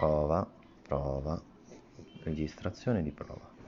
prova, prova, registrazione di prova.